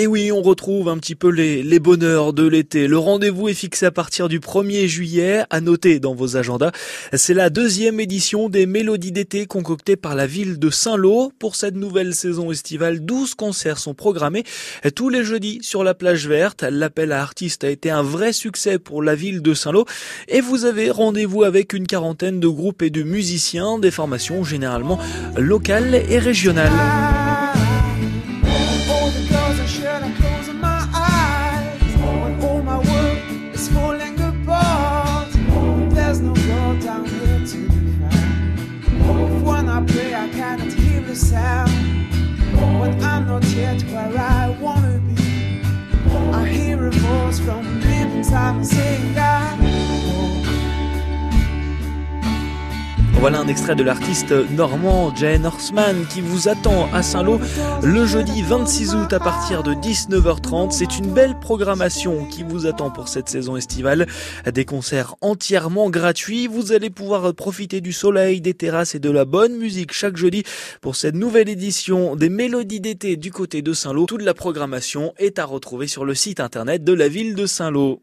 Et oui, on retrouve un petit peu les, les bonheurs de l'été. Le rendez-vous est fixé à partir du 1er juillet, à noter dans vos agendas. C'est la deuxième édition des Mélodies d'été concoctées par la ville de Saint-Lô. Pour cette nouvelle saison estivale, 12 concerts sont programmés tous les jeudis sur la plage verte. L'appel à artistes a été un vrai succès pour la ville de Saint-Lô et vous avez rendez-vous avec une quarantaine de groupes et de musiciens, des formations généralement locales et régionales. not yet where I wanna be. I hear a voice from deep inside me saying that. Voilà un extrait de l'artiste normand Jane Horseman qui vous attend à Saint-Lô le jeudi 26 août à partir de 19h30. C'est une belle programmation qui vous attend pour cette saison estivale. Des concerts entièrement gratuits. Vous allez pouvoir profiter du soleil, des terrasses et de la bonne musique chaque jeudi pour cette nouvelle édition des Mélodies d'été du côté de Saint-Lô. Toute la programmation est à retrouver sur le site internet de la ville de Saint-Lô.